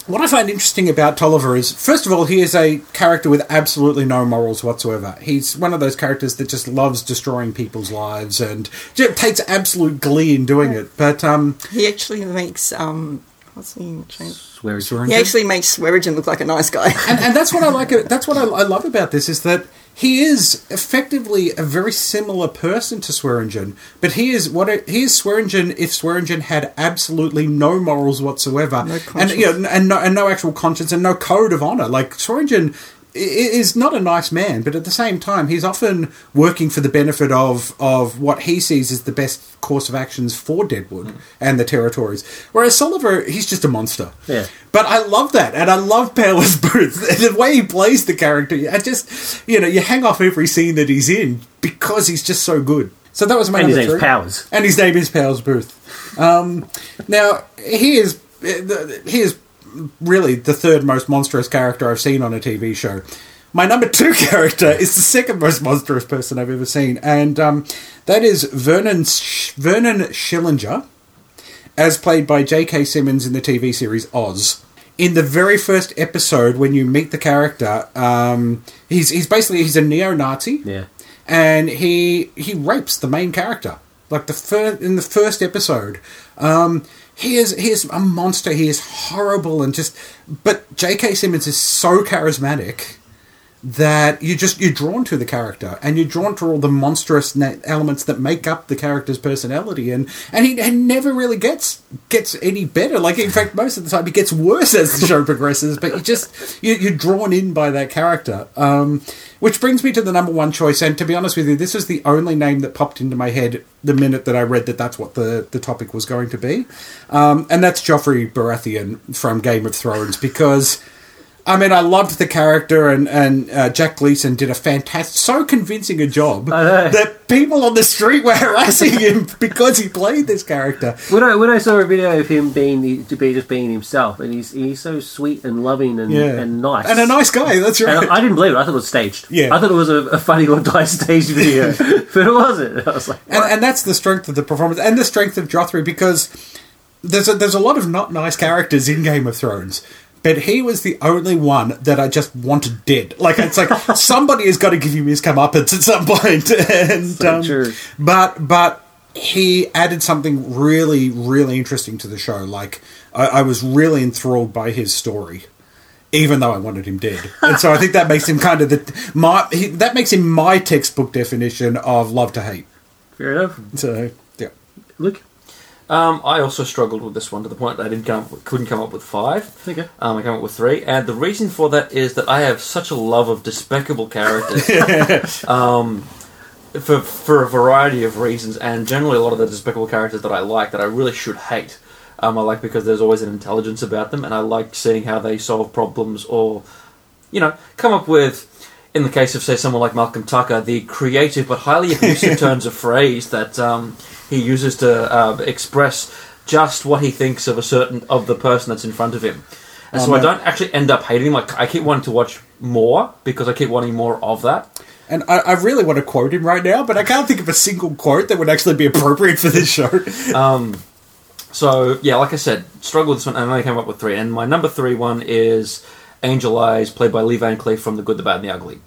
what I find interesting about Tolliver is, first of all, he is a character with absolutely no morals whatsoever. He's one of those characters that just loves destroying people's lives and takes absolute glee in doing it. But um, He actually makes, um, what's the name? Swearingen- He actually makes Swearingen look like a nice guy. and, and that's what I like. Uh, that's what I, I love about this is that he is effectively a very similar person to Swearingen, but he is what it, he is Swearingen if Swearingen had absolutely no morals whatsoever, No and you know, and no, and no actual conscience and no code of honor. Like Swearingen i- is not a nice man, but at the same time, he's often working for the benefit of of what he sees as the best course of actions for Deadwood and the territories. Whereas Tolliver, he's just a monster. Yeah. But I love that, and I love Powers Boothe. the way he plays the character, I just, you know, you hang off every scene that he's in because he's just so good. So that was my And his name's three. Powers. And his name is Powers Boothe. Um, now he is he is really the third most monstrous character I've seen on a TV show. My number two character is the second most monstrous person I've ever seen, and um, that is Vernon Sh- Vernon Schillinger as played by J.K. Simmons in the TV series Oz. In the very first episode, when you meet the character, um, he's he's basically he's a neo-Nazi, Yeah. and he he rapes the main character. Like the fir- in the first episode, um, he is he is a monster. He is horrible and just. But J.K. Simmons is so charismatic that you just you're drawn to the character and you're drawn to all the monstrous na- elements that make up the character's personality and and he, he never really gets gets any better. Like in fact most of the time he gets worse as the show progresses but you just you, you're drawn in by that character. Um, which brings me to the number one choice and to be honest with you this is the only name that popped into my head the minute that I read that that's what the, the topic was going to be. Um, and that's Joffrey Baratheon from Game of Thrones because I mean, I loved the character, and and uh, Jack Gleeson did a fantastic, so convincing a job that people on the street were harassing him because he played this character. When I when I saw a video of him being the, to be just being himself, and he's he's so sweet and loving and, Yeah, and nice and a nice guy. That's right. I, I didn't believe it. I thought it was staged. Yeah. I thought it was a, a funny or die staged video, but it wasn't. I was like, and, and that's the strength of the performance and the strength of Joffrey because there's a, there's a lot of not nice characters in Game of Thrones. But he was the only one that I just wanted dead. Like it's like somebody has got to give him his comeuppance at some point. and, So um, true. But but he added something really really interesting to the show. Like I, I was really enthralled by his story even though I wanted him dead. And so I think that makes him kind of the my he, that makes him my textbook definition of love to hate. fair enough. So yeah, Look, Um, I also struggled with this one to the point that I didn't come up couldn't come up with five. okay. Um, I came up with three, and the reason for that is that I have such a love of despicable characters. um, for for a variety of reasons, and generally a lot of the despicable characters that I like that I really should hate. Um, I like because there's always an intelligence about them, and I like seeing how they solve problems or, you know, come up with. In the case of, say, someone like Malcolm Tucker, the creative but highly abusive turns of phrase that um, he uses to uh, express just what he thinks of a certain of the person that's in front of him, and Oh, so I don't actually end up hating him. Like I keep wanting to watch more because I keep wanting more of that. And I, I really want to quote him right now, but I can't think of a single quote that would actually be appropriate for this show. So yeah, like I said, struggled with this one, and I only came up with three. And my number three one is Angel Eyes, played by Lee Van Cleef from The Good, the Bad, and the Ugly.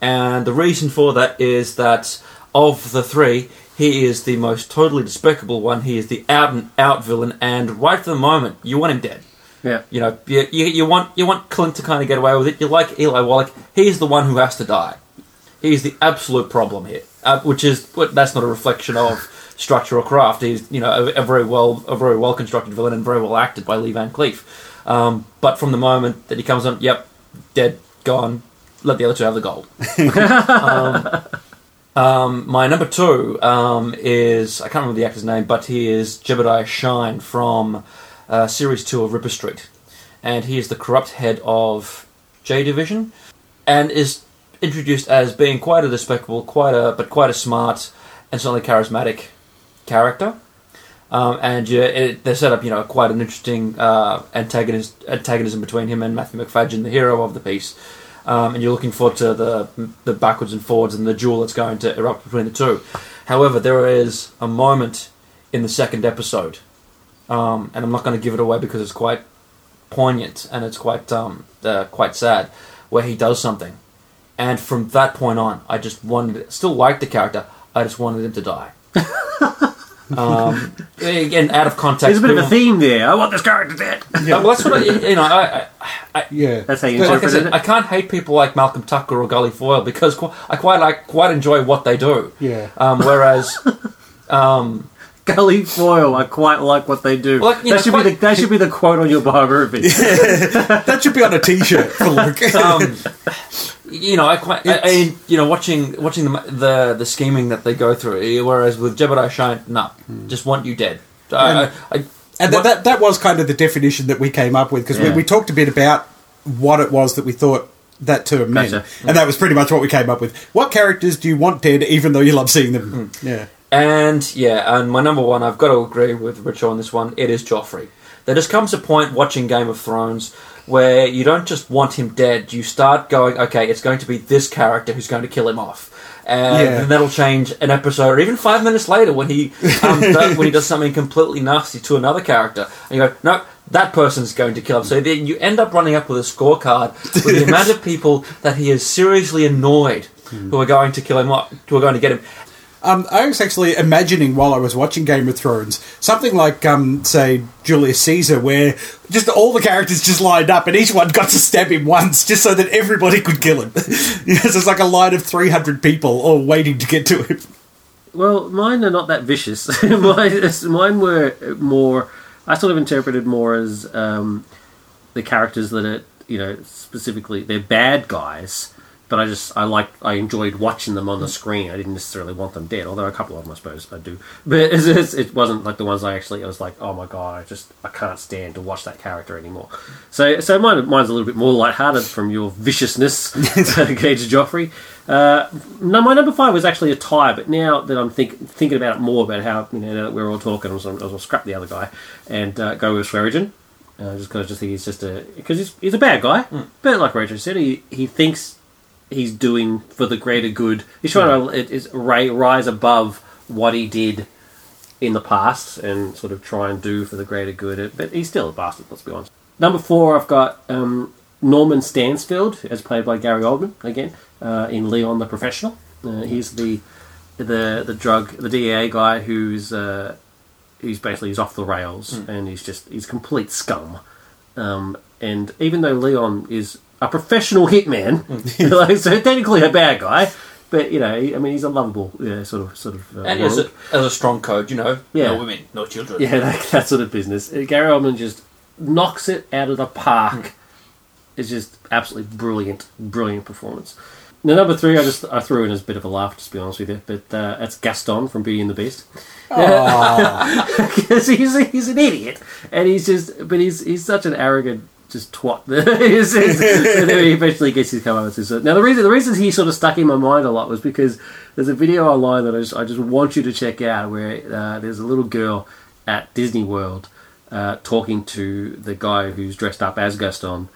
And the reason for that is that of the three, he is the most totally despicable one. He is the out and out villain, and right for the moment, you want him dead. Yeah. You know, you, you, you want you want Clint to kind of get away with it. You like Eli Wallach. He's the one who has to die. He's the absolute problem here, uh, which is that's not a reflection of structure or craft. He's you know a, a very well a very well constructed villain and very well acted by Lee Van Cleef. Um, but from the moment that he comes on, yep, dead, gone. Let the other two have the gold. um, um, my number two um, is I can't remember the actor's name, but he is Jedediah Shine from uh, series two of Ripper Street, and he is the corrupt head of J Division, and is introduced as being quite a despicable, quite a but quite a smart and certainly charismatic character. Um, and it, they set up, you know, quite an interesting uh, antagonist antagonism between him and Matthew Macfadyen, the hero of the piece. Um, and you're looking forward to the the backwards and forwards and the duel that's going to erupt between the two. However, there is a moment in the second episode, um, and I'm not going to give it away because it's quite poignant and it's quite um, uh, quite sad, where he does something, and from that point on, I just wanted, still liked the character. I just wanted him to die. um, again, out of context. There's a bit of a theme there. I want this character dead. Uh, well, that's what I, you know. I, I, I, Yeah. That's how you But- like I said, it. I can't hate people like Malcolm Tucker or Gully Foyle because qu- I quite like quite enjoy what they do. Yeah. Um, whereas, um, Gully Foyle, I quite like what they do. Well, like, that know, should quite- be the that should be the quote on your biography. That should be on a T-shirt for Luke. um, you know, I quite, I, I, you know, watching watching the the the scheming that they go through. Whereas with Jedediah Shine, no, hmm. just want you dead. I, I, I, And that, that that was kind of the definition that we came up with because Yeah. we, we talked a bit about what it was that we thought that term meant, Gotcha. and that was pretty much what we came up with. What characters do you want dead, even though you love seeing them? Hmm. Yeah, And yeah, and my number one, I've got to agree with Richard on this one. It is Joffrey. There just comes a point watching Game of Thrones where you don't just want him dead. You start going, okay, it's going to be this character who's going to kill him off, and Yeah. then that'll change an episode, or even five minutes later when he um, does, when he does something completely nasty to another character, and you go, no. That person's going to kill him. So then you end up running up with a scorecard with the amount of people that he is seriously annoyed who are going to kill him, off- who are going to get him. Um, I was actually imagining while I was watching Game of Thrones something like, um, say, Julius Caesar, where just all the characters just lined up, and each one got to stab him once, just so that everybody could kill him. yes, it's like a line of three hundred people all waiting to get to him. Well, mine are not that vicious. mine, mine were more. I sort of interpreted more as um, the characters that are, you know, specifically they're bad guys. But I just I like I enjoyed watching them on the screen. I didn't necessarily want them dead, although a couple of them I suppose I do. But it's, it's, it wasn't like the ones I actually. I was like, oh my god, I just I can't stand to watch that character anymore. So so mine mine's a little bit more lighthearted from your viciousness, Gage Joffrey. Uh, no, my number five was actually a tie, but now that I'm think, thinking about it more about how you know now that we're all talking, I was, I was gonna scrap the other guy and uh, go with Swearingen. Uh, just because I just think he's just a because he's, he's a bad guy, but like Rachel said, he he thinks he's doing for the greater good. He's trying to it is rise above what he did in the past and sort of try and do for the greater good. But he's still a bastard. Let's be honest. Number four, I've got um, Norman Stansfield, as played by Gary Oldman again uh, in Leon the Professional. Uh, he's the the the drug the DEA guy who's uh, who's basically he's off the rails and he's just he's complete scum. Um, and even though Leon is a professional hitman, like, so technically a bad guy, but you know, I mean, he's a lovable, yeah, sort of, sort of. Uh, And as a, as a strong code, you know, Yeah. no women, no children. Yeah, that, that sort of business. Uh, Gary Oldman just knocks it out of the park. It's just absolutely brilliant, brilliant performance. Now, number three, I just I threw in as a bit of a laugh, just to be honest with you, but uh, that's Gaston from Beauty and the Beast. Because he's, he's an idiot, and he's just, but he's he's such an arrogant, just twat. And then he eventually gets his come up Now, the reason the reason he sort of stuck in my mind a lot was because there's a video online that I just, I just want you to check out where uh, there's a little girl at Disney World uh, talking to the guy who's dressed up as Gaston,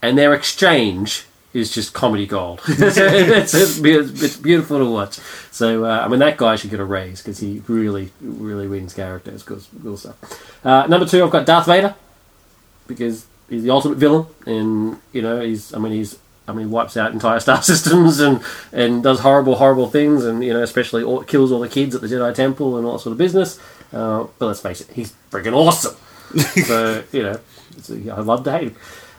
and their exchange is just comedy gold. it's, it's, it's beautiful to watch. So uh, I mean, that guy should get a raise because he really, really wins characters. Cool stuff. Uh, number two, I've got Darth Vader because he's the ultimate villain, and you know he's. I mean, he's. I mean, he wipes out entire star systems and and does horrible, horrible things, and you know, especially all, kills all the kids at the Jedi Temple and all that sort of business. Uh, but let's face it, he's freaking awesome. so you know, I love to hate him.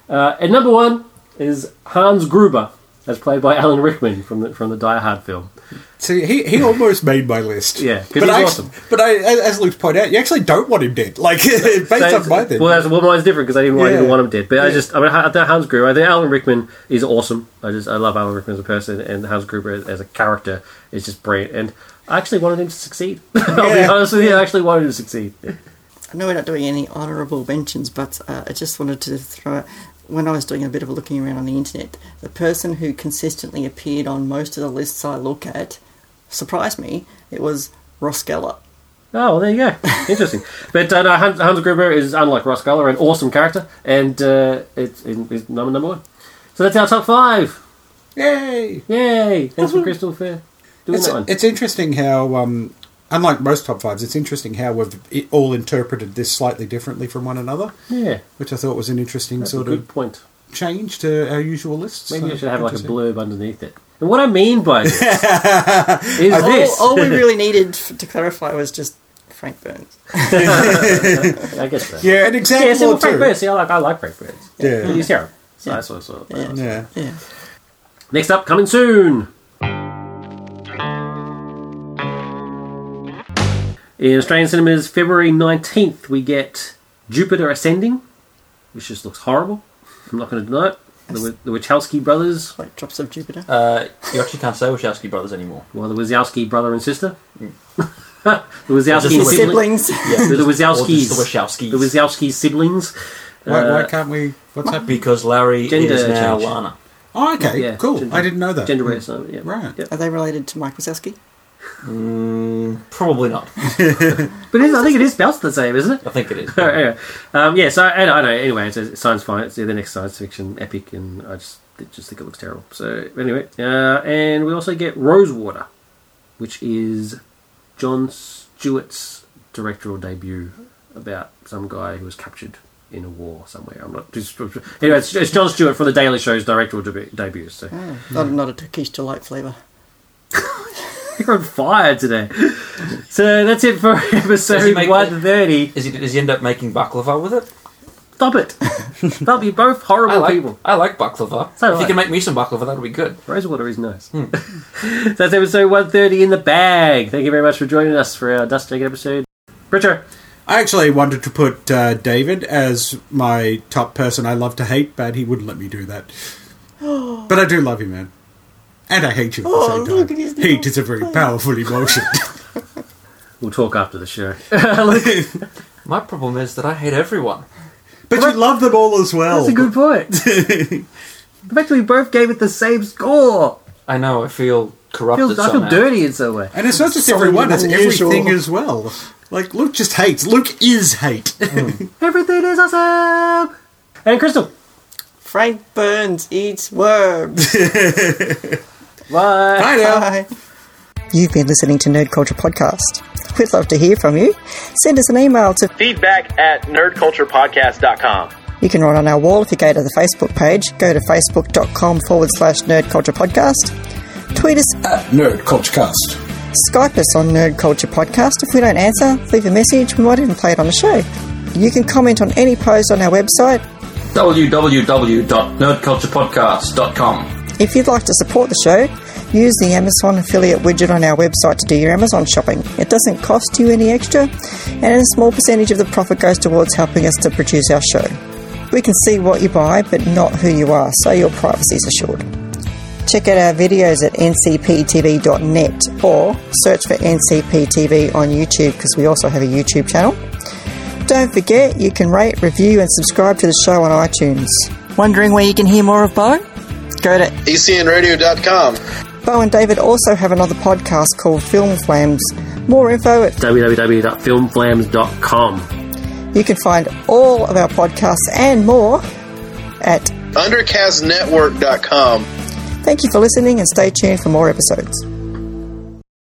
Uh, and number one is Hans Gruber, as played by Alan Rickman from the from the Die Hard film. See, he, he almost made my list. Yeah, 'cause but he's I, awesome. But I, as Luke's pointed out, you actually don't want him dead. Like based So- on my thing. Well, that's, well, mine's different because I didn't, I didn't want him dead. But I just, I mean, I think Hans Gruber. I think Alan Rickman is awesome. I just, I love Alan Rickman as a person, and Hans Gruber as, as a character is just brilliant. And I actually wanted him to succeed. I'll be Yeah. honest with you, I actually wanted him to succeed. I know we're not doing any honourable mentions, but uh, I just wanted to throw out when I was doing a bit of a looking around on the internet, the person who consistently appeared on most of the lists I look at surprised me. It was Ross Geller. Oh, well, there you go. Interesting. but uh, no, Hans, Hans Gruber is, unlike Ross Geller, an awesome character, and uh, it's, it's number number one. So that's our top five. Yay! Yay! Thanks for Crystal Fair doing It's, that one. it's interesting how, um, unlike most top fives, it's interesting how we've all interpreted this slightly differently from one another, yeah, which I thought was an interesting that's a sort good of point. change to our usual lists. Maybe So, I should have like a blurb underneath it. And what I mean by this is All, this. all we really needed to clarify was just Frank Burns. I guess so. Yeah, an example Yeah, see, well, Frank two. Burns. See, I like, I like Frank Burns. Yeah. But he's terrible. So Yeah. that's what I sort of Yeah. Yeah. Yeah. Next up, coming soon. In Australian cinemas, February 19th, we get Jupiter Ascending, which just looks horrible. I'm not going to deny it. The, the Wachowski brothers, Like Drops of Jupiter. Uh, you actually can't say Wachowski brothers anymore. well, the Wazowski brother and sister. the Just Wazowski the sibling- Siblings. Yeah, The or Wazowskis. just the Wachowskis. The Wazowski siblings. Why, Uh, why can't we? What's happening? because Larry Gender is now change. Lana. Oh, okay, Yeah, cool. gender- I didn't know that. Gender so yeah. Right. Yep. Are they related to Mike Wazowski? Mm, probably not. But it is, I think it is spelled the same, isn't it? I think it is. anyway, um, yeah. So I, I know. Anyway, it's a science fiction. It's the next science fiction epic, and I just I just think it looks terrible. So anyway, uh, and we also get Rosewater, which is Jon Stewart's directorial debut about some guy who was captured in a war somewhere. I'm not just anyway. It's, it's Jon Stewart for the Daily Show's directorial debut, debut. So Not, not a Turkish delight flavour. you're on fire today. So that's it for episode make one thirty. Is he, does he end up making baklava with it? Stop it! They'll be both horrible I like, people. I like baklava. So if I. you can make me some baklava, that'll be good. Rosewater is nice. so that's episode 130 in the bag. Thank you very much for joining us for our Dust Jacket episode. Richard, I actually wanted to put uh, David as my top person I love to hate, but he wouldn't let me do that. but I do love you, man. And I hate you at the Oh, same time. look at his Hate little is a very powerful emotion. we'll talk after the show. My problem is that I hate everyone. but you love them all as well. That's a good point. the fact we both gave it the same score I know. I feel corrupted. feels I feel dirty in some way. And it's not just Something everyone, it's everything as well. Like, Luke just hates. Luke is hate. Everything is awesome. And Crystal, Frank Burns eats worms. Bye. I know. Bye. You've been listening to Nerd Culture Podcast. We'd love to hear from you. Send us an email to Feedback at nerdculturepodcast.com. You can write on our wall if you go to the Facebook page. Go to facebook.com forward slash nerd culture podcast. Tweet us, Nerd Culturecast. Skype us on Nerd Culture Podcast. If we don't answer, leave a message. We might even play it on the show. You can comment on any post on our website. www.nerdculturepodcast.com. If you'd like to support the show, use the Amazon affiliate widget on our website to do your Amazon shopping. It doesn't cost you any extra, and a small percentage of the profit goes towards helping us to produce our show. We can see what you buy, but not who you are, so your privacy is assured. Check out our videos at ncptv.net or search for ncptv on YouTube because we also have a YouTube channel. Don't forget, you can rate, review, and subscribe to the show on iTunes. Wondering where you can hear more of Bo? Go to ECNradio.com. Bo and David also have another podcast called Film Flams. More info at www.filmflams.com. you can find all of our podcasts and more at undercastnetwork.com. Thank you for listening and stay tuned for more episodes.